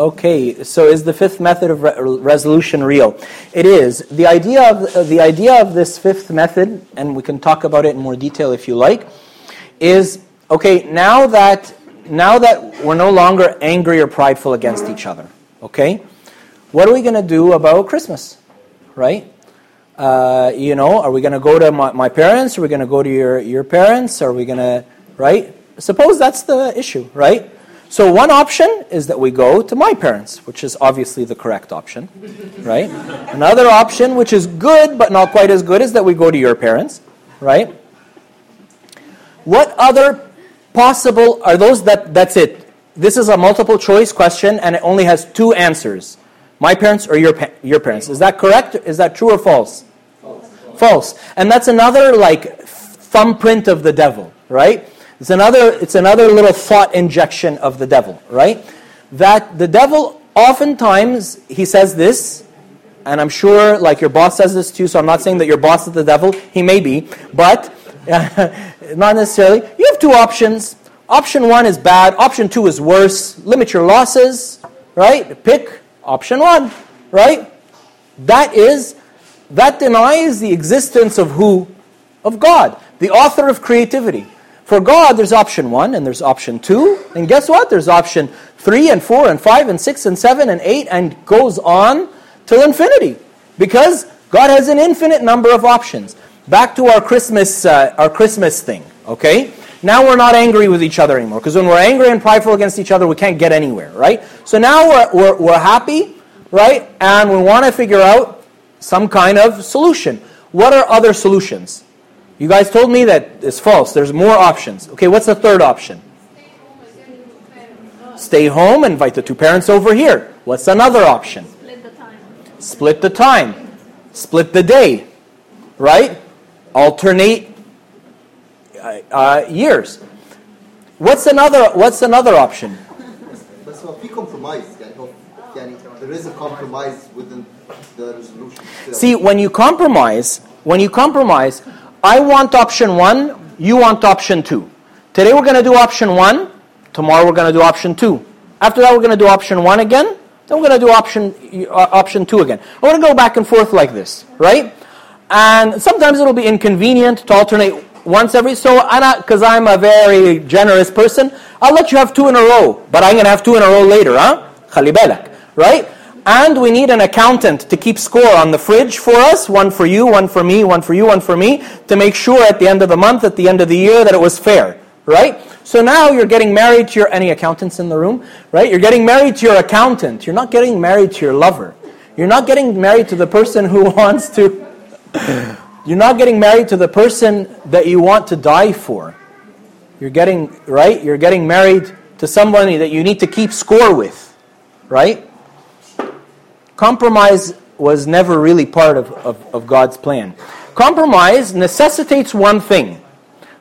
Okay, so is the fifth method of re- resolution real? It is. The idea of uh, the idea of this fifth method, and we can talk about it in more detail if you like, is okay. Now that now that we're no longer angry or prideful against each other, okay, what are we going to do about Christmas, right? Uh, you know, are we going to go to my, my parents? Are we going to go to your your parents? Are we going to right? Suppose that's the issue, right? So one option is that we go to my parents, which is obviously the correct option, right? Another option, which is good but not quite as good, is that we go to your parents, right? What other possible are those that that's it? This is a multiple choice question and it only has two answers. My parents or your pa- your parents. Is that correct? Is that true or false? False. false. And that's another like thumbprint of the devil, right? It's another, it's another little thought injection of the devil, right? That the devil oftentimes, he says this, and I'm sure like your boss says this too, so I'm not saying that your boss is the devil. He may be, but not necessarily. You have two options. Option one is bad, option two is worse. Limit your losses, right? Pick option one, right? That is, that denies the existence of who? Of God, the author of creativity. For God, there's option one and there's option two. And guess what? There's option three and four and five and six and seven and eight and goes on till infinity. Because God has an infinite number of options. Back to our Christmas, uh, our Christmas thing, okay? Now we're not angry with each other anymore. Because when we're angry and prideful against each other, we can't get anywhere, right? So now we're, we're, we're happy, right? And we want to figure out some kind of solution. What are other solutions? You guys told me that is false. There's more options. Okay, what's the third option? Stay home, invite the two parents over here. What's another option? Split the time. Split the, time. Split the day, right? Alternate uh, uh years. What's another? What's another option? So if compromise, there is a compromise within the resolution. See, when you compromise, when you compromise, I want option one, you want option two. Today we're going to do option one, tomorrow we're going to do option two. After that we're going to do option one again, then we're going to do option, uh, option two again. I want to go back and forth like this, right? And sometimes it'll be inconvenient to alternate once every so because I'm a very generous person, I'll let you have two in a row, but I'm gonna have two in a row later, huh? Khalibalak, right? And we need an accountant to keep score on the fridge for us one for you, one for me, one for you, one for me to make sure at the end of the month, at the end of the year, that it was fair, right? So now you're getting married to your, any accountants in the room, right? You're getting married to your accountant. You're not getting married to your lover. You're not getting married to the person who wants to, you're not getting married to the person that you want to die for. You're getting, right? You're getting married to somebody that you need to keep score with, right? Compromise was never really part of, of, of God's plan. Compromise necessitates one thing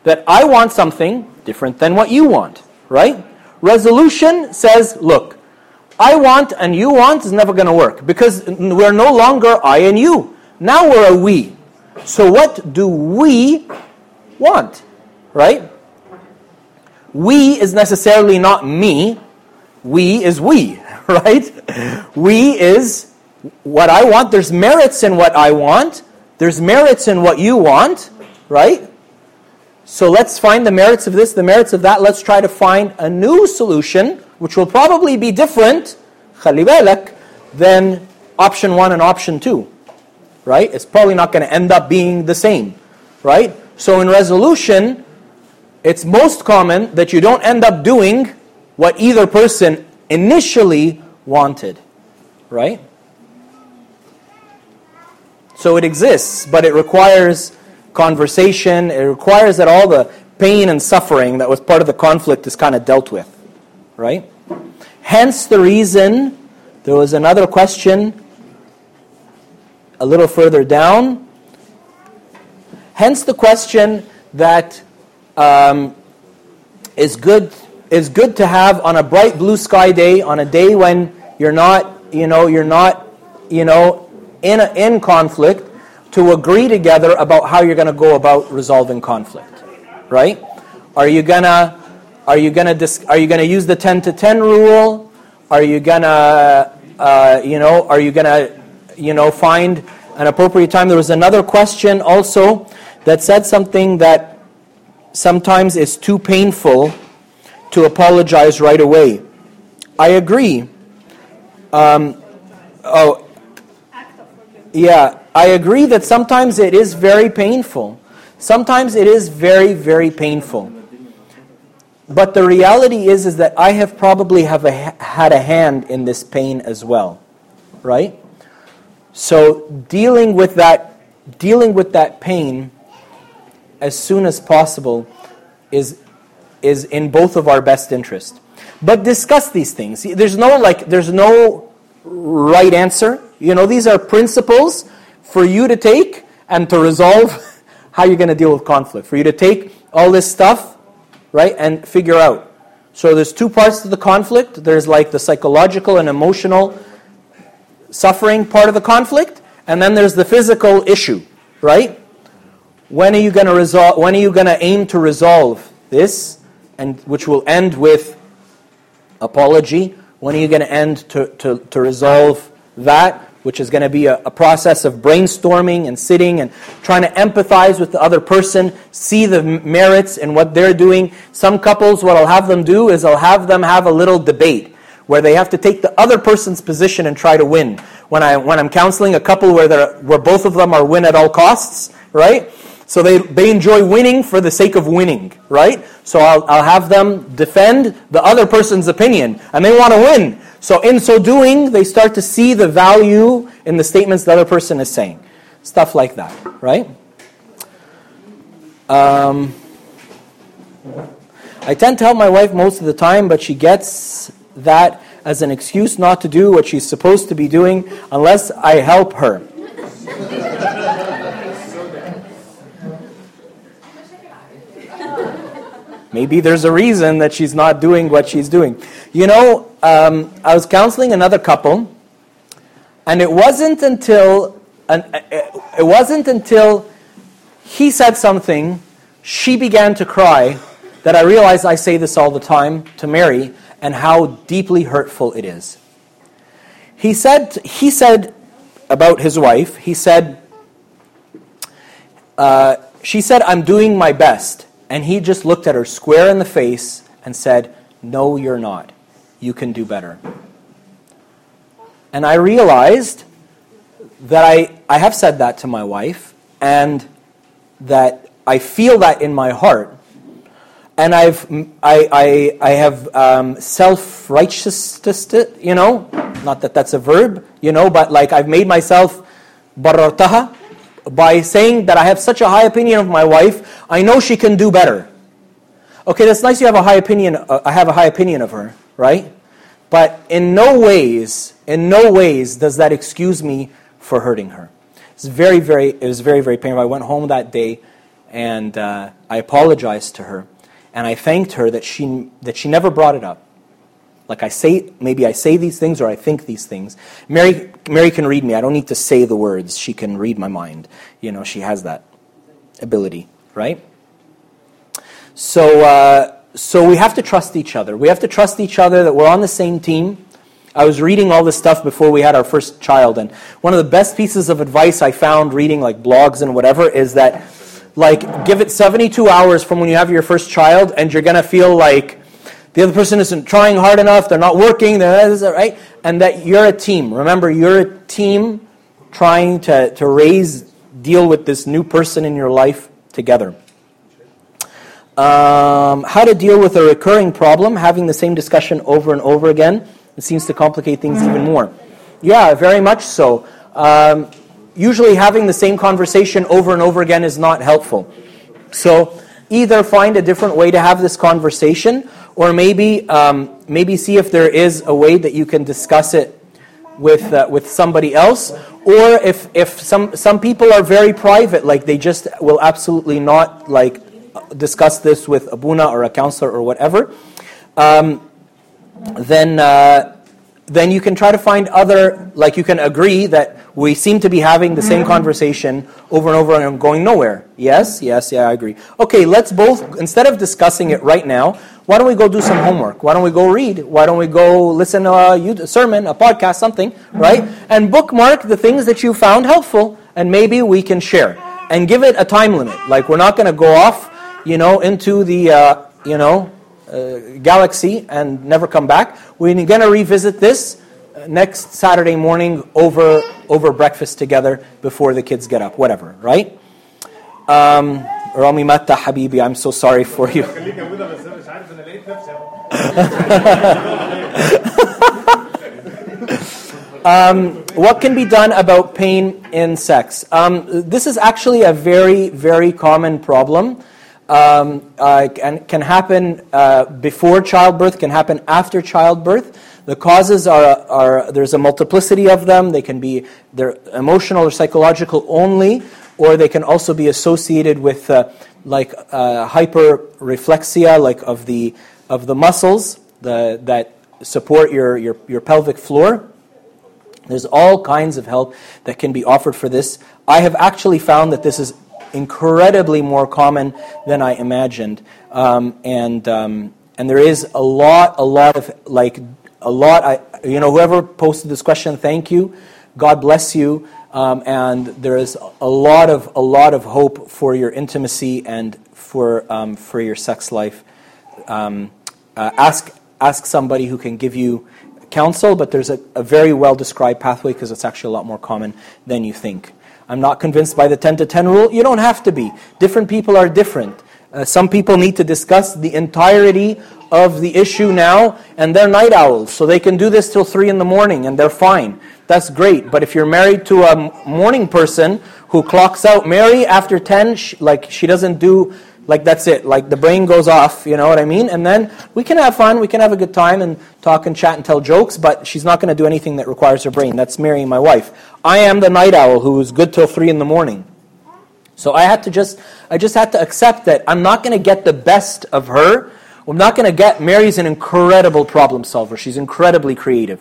that I want something different than what you want, right? Resolution says, look, I want and you want is never going to work because we're no longer I and you. Now we're a we. So what do we want, right? We is necessarily not me. We is we, right? We is what I want, there's merits in what I want, there's merits in what you want, right? So let's find the merits of this, the merits of that. Let's try to find a new solution, which will probably be different, خلي than option one and option two, right? It's probably not going to end up being the same, right? So in resolution, it's most common that you don't end up doing what either person initially wanted, right? So it exists, but it requires conversation. It requires that all the pain and suffering that was part of the conflict is kind of dealt with, right? Hence the reason there was another question a little further down. Hence the question that um, is good is good to have on a bright blue sky day, on a day when you're not, you know, you're not, you know, in, a, in conflict to agree together about how you're going to go about resolving conflict, right? Are you gonna are you gonna dis, are you gonna use the ten to ten rule? are you gonna, uh, you know, are you gonna, you know, find an appropriate time? There was another question also that said something that sometimes is too painful to apologize right away. I agree. Um, oh, yeah, I agree that sometimes it is very painful. Sometimes it is very, very painful. But the reality is, is that I have probably have a, had a hand in this pain as well, right? So dealing with that, dealing with that pain as soon as possible is is in both of our best interest. But discuss these things. There's no like there's no right answer. You know, these are principles for you to take and to resolve how you're going to deal with conflict. For you to take all this stuff right? And figure out. So there's two parts to the conflict. There's like the psychological and emotional suffering part of the conflict, and then there's the physical issue, right? When are you going to resolve when are you going to aim to resolve this and which will end with apology? When are you going to end to, to, to resolve that? Which is going to be a, a, process of brainstorming and sitting and trying to empathize with the other person, see the merits in what they're doing. Some couples, what I'll have them do is I'll have them have a little debate where they have to take the other person's position and try to win. When, I, when I'm counseling a couple where, where both of them are win at all costs, right? So they, they enjoy winning for the sake of winning, right? So I'll, I'll have them defend the other person's opinion, and they want to win. So, in so doing, they start to see the value in the statements the other person is saying. Stuff like that, right? Um, I tend to help my wife most of the time, but she gets that as an excuse not to do what she's supposed to be doing unless I help her. Maybe there's a reason that she's not doing what she's doing. You know, um, I was counseling another couple, and it wasn't until an, it wasn't until he said something, she began to cry, that I realized I say this all the time to Mary, and how deeply hurtful it is. He said, he said about his wife, he said, uh, she said, I'm doing my best. And he just looked at her square in the face and said, No, you're not. You can do better. And I realized that I, I have said that to my wife and that I feel that in my heart. And I've, I, I, I have um, self righteousness, you know, not that that's a verb, you know, but like I've made myself barartaha, by saying that I have such a high opinion of my wife, I know she can do better. Okay, that's nice you have a high opinion, uh, I have a high opinion of her, right? But in no ways, in no ways does that excuse me for hurting her. It's very, very, it was very, very painful. I went home that day and uh, I apologized to her and I thanked her that she, that she never brought it up. Like I say, maybe I say these things or I think these things. Mary, Mary can read me. I don't need to say the words. She can read my mind. You know, she has that ability, right? So, uh, so we have to trust each other. We have to trust each other that we're on the same team. I was reading all this stuff before we had our first child, and one of the best pieces of advice I found reading like blogs and whatever is that, like, give it 72 hours from when you have your first child, and you're gonna feel like the other person isn't trying hard enough, they're not working, they're, right? And that you're a team. Remember, you're a team trying to, to raise, deal with this new person in your life together. Um, how to deal with a recurring problem, having the same discussion over and over again. It seems to complicate things even more. Yeah, very much so. Um, usually, having the same conversation over and over again is not helpful. So, either find a different way to have this conversation, or maybe um, maybe see if there is a way that you can discuss it with uh, with somebody else, or if if some some people are very private, like they just will absolutely not like discuss this with abuna or a counselor or whatever, um, then. Uh, then you can try to find other, like you can agree that we seem to be having the same conversation over and over and going nowhere. Yes, yes, yeah, I agree. Okay, let's both, instead of discussing it right now, why don't we go do some homework? Why don't we go read? Why don't we go listen to a sermon, a podcast, something, right? And bookmark the things that you found helpful, and maybe we can share. And give it a time limit. Like, we're not going to go off, you know, into the, uh, you know, uh, galaxy and never come back. We're going to revisit this uh, next Saturday morning over over breakfast together before the kids get up, whatever, right? Um, Rami Matta Habibi, I'm so sorry for you. um, what can be done about pain in sex? Um, this is actually a very, very common problem um, uh, can, can happen uh, before childbirth, can happen after childbirth. The causes are, are, there's a multiplicity of them. They can be they're emotional or psychological only, or they can also be associated with uh, like uh, hyperreflexia, like of the, of the muscles the, that support your, your, your pelvic floor. There's all kinds of help that can be offered for this. I have actually found that this is incredibly more common than I imagined. Um, and, um, and there is a lot, a lot of, like, a lot, I, you know, whoever posted this question, thank you. God bless you. Um, and there is a lot of, a lot of hope for your intimacy and for, um, for your sex life. Um, uh, ask, ask somebody who can give you counsel, but there's a, a very well described pathway because it's actually a lot more common than you think. I'm not convinced by the 10 to 10 rule. You don't have to be. Different people are different. Uh, some people need to discuss the entirety of the issue now, and they're night owls, so they can do this till 3 in the morning, and they're fine. That's great. But if you're married to a morning person who clocks out Mary after 10, she, like she doesn't do like that's it. Like the brain goes off, you know what I mean? And then we can have fun, we can have a good time and talk and chat and tell jokes, but she's not going to do anything that requires her brain. That's marrying my wife. I am the night owl who is good till three in the morning. So I had to just, I just had to accept that I'm not going to get the best of her. I'm not going to get, Mary's an incredible problem solver. She's incredibly creative.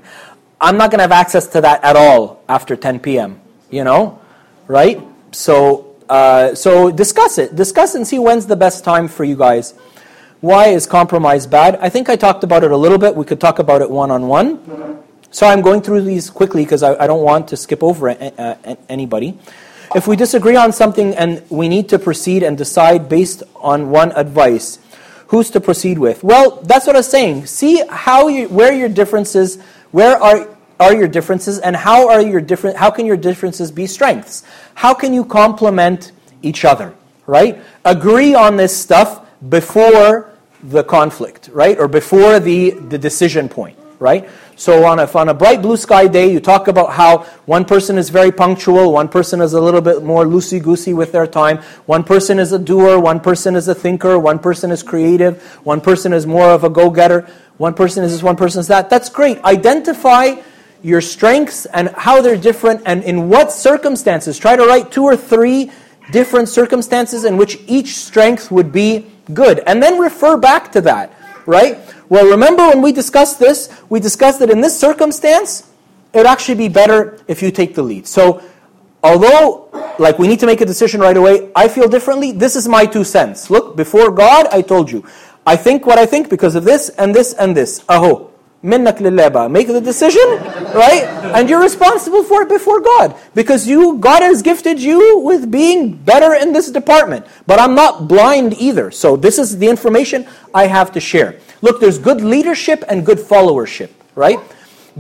I'm not going to have access to that at all after 10 p.m., you know? Right? So uh, so discuss it. Discuss and see when's the best time for you guys. Why is compromise bad? I think I talked about it a little bit. We could talk about it one on one. So I'm going through these quickly because I, I, don't want to skip over uh, anybody. If we disagree on something and we need to proceed and decide based on one advice, who's to proceed with? Well, that's what I was saying. See how you, where your differences, where are are your differences and how are your different how can your differences be strengths? How can you complement each other right? Agree on this stuff before the conflict right? Or before the the decision point right? So on a, on a bright blue sky day you talk about how one person is very punctual one person is a little bit more loosey goosey with their time one person is a doer one person is a thinker one person is creative one person is more of a go-getter one person is this one person is that. That's great. Identify your strengths and how they're different and in what circumstances. Try to write two or three different circumstances in which each strength would be good. And then refer back to that, right? Well, remember when we discussed this, we discussed that in this circumstance, it would actually be better if you take the lead. So, although, like, we need to make a decision right away, I feel differently. This is my two cents. Look, before God, I told you. I think what I think because of this and this and this. Aho. Minnak. Make the decision, right? And you're responsible for it before God. Because you, God has gifted you with being better in this department. But I'm not blind either. So this is the information I have to share. Look, there's good leadership and good followership, right?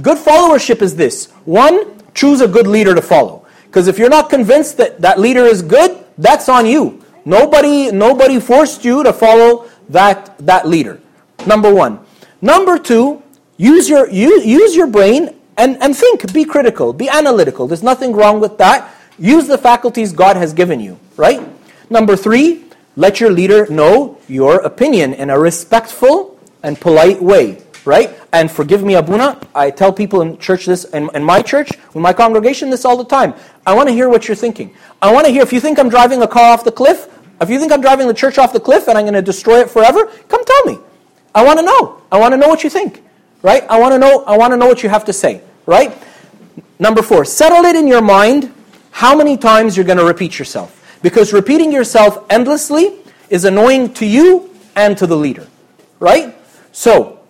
Good followership is this. One, choose a good leader to follow. Because if you're not convinced that that leader is good, that's on you. Nobody, nobody forced you to follow that, that leader. Number one. Number two, Use your, use, use your brain and, and think, be critical, be analytical. There's nothing wrong with that. Use the faculties God has given you, right? Number three, let your leader know your opinion in a respectful and polite way, right? And forgive me, Abuna, I tell people in church this, in, in my church, in my congregation, this all the time. I want to hear what you're thinking. I want to hear, if you think I'm driving a car off the cliff, if you think I'm driving the church off the cliff and I'm going to destroy it forever, come tell me. I want to know. I want to know what you think right? I want to know. I want to know what you have to say, right? Number four, settle it in your mind how many times you're going to repeat yourself, because repeating yourself endlessly is annoying to you and to the leader, right? So,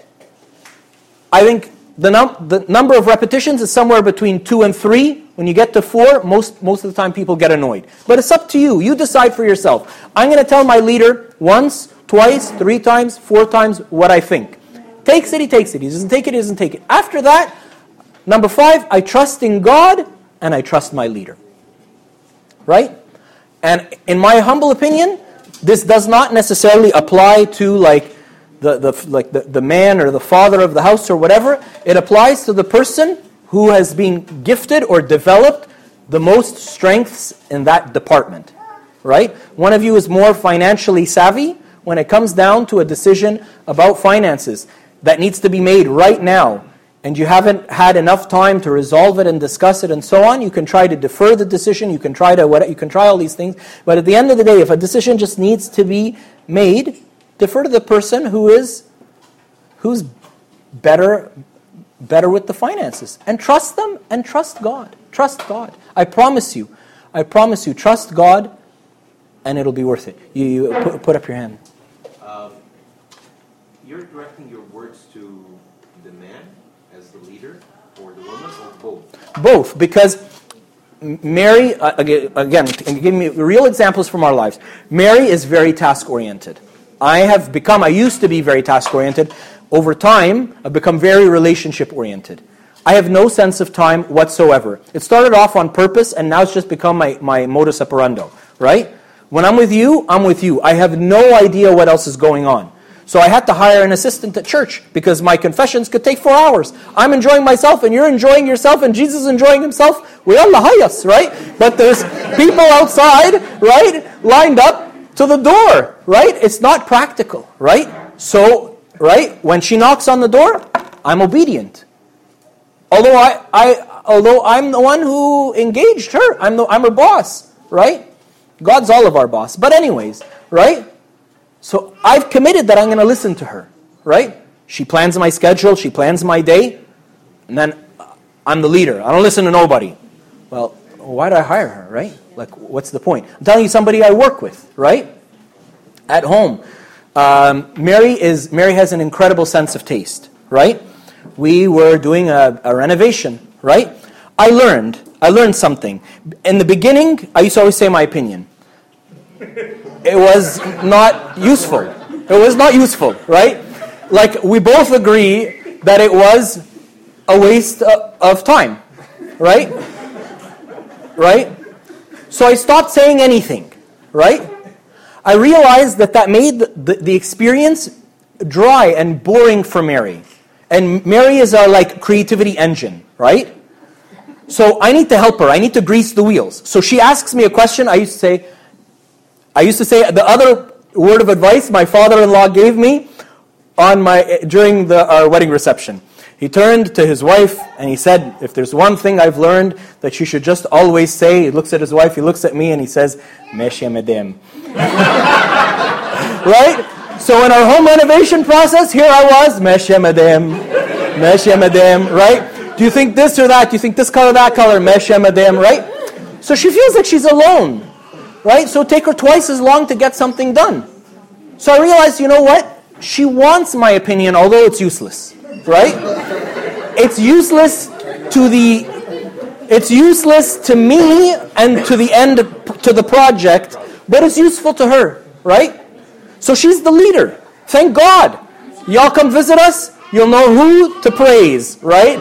I think the, num- the number of repetitions is somewhere between two and three. When you get to four, most, most of the time people get annoyed. But it's up to you. You decide for yourself. I'm going to tell my leader once, twice, three times, four times what I think. Takes it, he takes it. He doesn't take it, he doesn't take it. After that, number five, I trust in God and I trust my leader. Right? And in my humble opinion, this does not necessarily apply to like the, the, like the, the man or the father of the house or whatever. It applies to the person who has been gifted or developed the most strengths in that department. Right? One of you is more financially savvy when it comes down to a decision about finances that needs to be made right now and you haven't had enough time to resolve it and discuss it and so on, you can try to defer the decision, you can try to what you can try all these things, but at the end of the day if a decision just needs to be made, defer to the person who is who's better better with the finances and trust them and trust God. Trust God. I promise you. I promise you trust God and it'll be worth it. You, you put, put up your hand. You're directing your words to the man as the leader or the woman or both? Both, because Mary, uh, again, again, give me real examples from our lives. Mary is very task oriented. I have become, I used to be very task oriented. Over time, I've become very relationship oriented. I have no sense of time whatsoever. It started off on purpose, and now it's just become my, my modus operandi, right? When I'm with you, I'm with you. I have no idea what else is going on. So I had to hire an assistant at church because my confessions could take four hours. I'm enjoying myself and you're enjoying yourself and Jesus is enjoying himself. We all hayas, right? But there's people outside, right, lined up to the door, right? It's not practical, right? So, right, when she knocks on the door, I'm obedient. Although I, I although I'm the one who engaged her, I'm the, I'm her boss, right? God's all of our boss. But anyways, right? So I've committed that I'm going to listen to her, right? She plans my schedule, she plans my day, and then I'm the leader. I don't listen to nobody. Well, why do I hire her, right? Like, what's the point? I'm telling you somebody I work with, right? At home. Um, Mary is Mary has an incredible sense of taste, right? We were doing a, a renovation, right? I learned I learned something. In the beginning, I used to always say my opinion it was not useful. It was not useful, right? Like, we both agree that it was a waste of time, right? Right? So I stopped saying anything, right? I realized that that made the, the experience dry and boring for Mary. And Mary is our like creativity engine, right? So I need to help her. I need to grease the wheels. So she asks me a question. I used to say, I used to say the other word of advice my father-in-law gave me on my during the, our wedding reception. He turned to his wife and he said, If there's one thing I've learned that you should just always say, he looks at his wife, he looks at me, and he says, Meshia Madam. right? So in our home renovation process, here I was, Meshia Madam. Meshia Madam, right? Do you think this or that? Do you think this color, that color? Meshia Madam, right? So she feels like she's alone right? So take her twice as long to get something done. So I realized, you know what? She wants my opinion, although it's useless, right? It's useless to the it's useless to me and to the end to the project, but it's useful to her, right? So she's the leader. Thank God. Y'all come visit us, you'll know who to praise, right?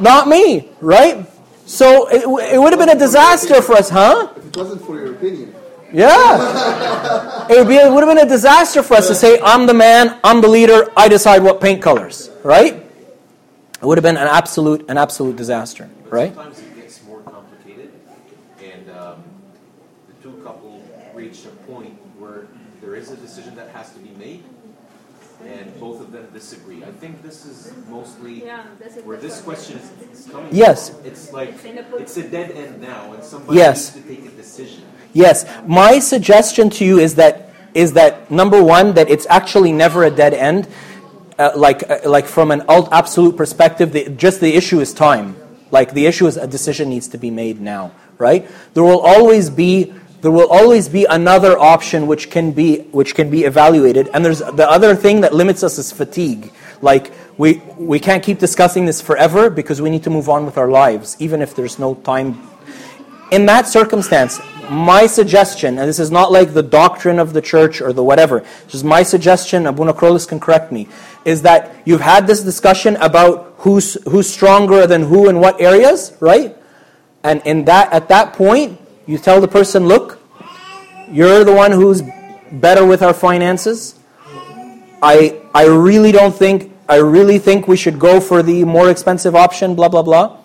Not me, right? So it, it would have been a disaster for us, huh? If it wasn't for your opinion. Yeah. it would be it would have been a disaster for us to say, I'm the man, I'm the leader, I decide what paint colors. Right? It would have been an absolute an absolute disaster. Right? Sometimes it gets more complicated and um, the two couple reach a point where there is a decision that has to be made and both of them disagree. I think this is mostly Yeah, where this question. question is, is coming Yes. from. It's like It's a it's a dead end now and somebody Yes. needs to take a decision. Yes. My suggestion to you is that is that number one, that it's actually never a dead end. uh, like, uh, like from an alt- absolute perspective, the, just the issue is time. Like the issue is a decision needs to be made now, right? There will always be there will always be another option which can be which can be evaluated. And there's the other thing that limits us is fatigue. Like we we can't keep discussing this forever because we need to move on with our lives, even if there's no time. In that circumstance, my suggestion, and this is not like the doctrine of the church or the whatever, just my suggestion, Abuna Kyrillos can correct me, is that you've had this discussion about who's who's stronger than who in what areas, right? And in that at that point, you tell the person, look, you're the one who's better with our finances. I I really don't think I really think we should go for the more expensive option, blah blah blah.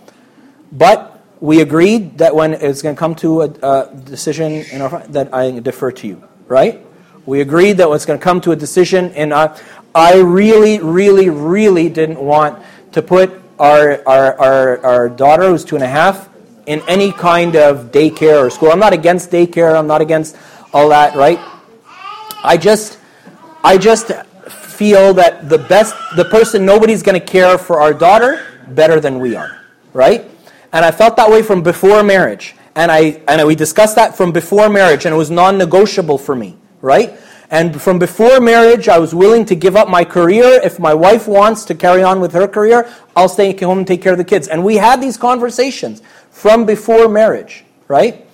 But we agreed that when it's going to come to a, a decision in our, that I defer to you, right? We agreed that when it's going to come to a decision and our, I really, really, really didn't want to put our, our, our, our daughter, who's two and a half, in any kind of daycare or school. I'm not against daycare. I'm not against all that, right? I just, I just feel that the best, the person, nobody's going to care for our daughter better than we are, right? And I felt that way from before marriage. And I and we discussed that from before marriage, and it was non-negotiable for me, right? And from before marriage, I was willing to give up my career. If my wife wants to carry on with her career, I'll stay home and take care of the kids. And we had these conversations from before marriage, right?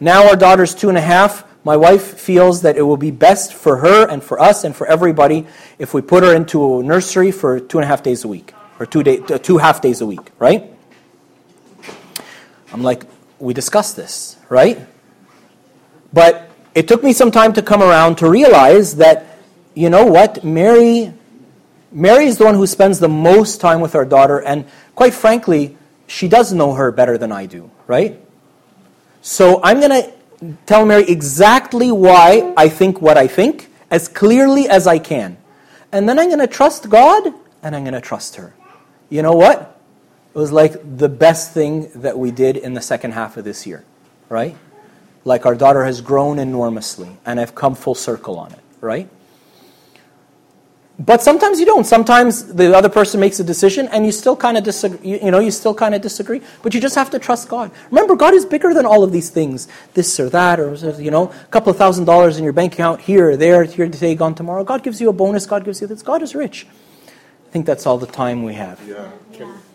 Now our daughter's two and a half. My wife feels that it will be best for her and for us and for everybody if we put her into a nursery for two and a half days a week, or two, day, uh, two half days a week, right? I'm like, we discussed this, right? But it took me some time to come around to realize that, you know what, Mary, Mary is the one who spends the most time with our daughter, and quite frankly, she does know her better than I do, right? So I'm going to tell Mary exactly why I think what I think as clearly as I can. And then I'm going to trust God and I'm going to trust her. You know what? It was like the best thing that we did in the second half of this year, right? Like our daughter has grown enormously and I've come full circle on it, right? But sometimes you don't. Sometimes the other person makes a decision and you still kind of disagree, you know, you still kind of disagree, but you just have to trust God. Remember, God is bigger than all of these things, this or that, or, you know, a couple of thousand dollars in your bank account here or there, here today, gone tomorrow. God gives you a bonus, God gives you this. God is rich. I think that's all the time we have. Yeah.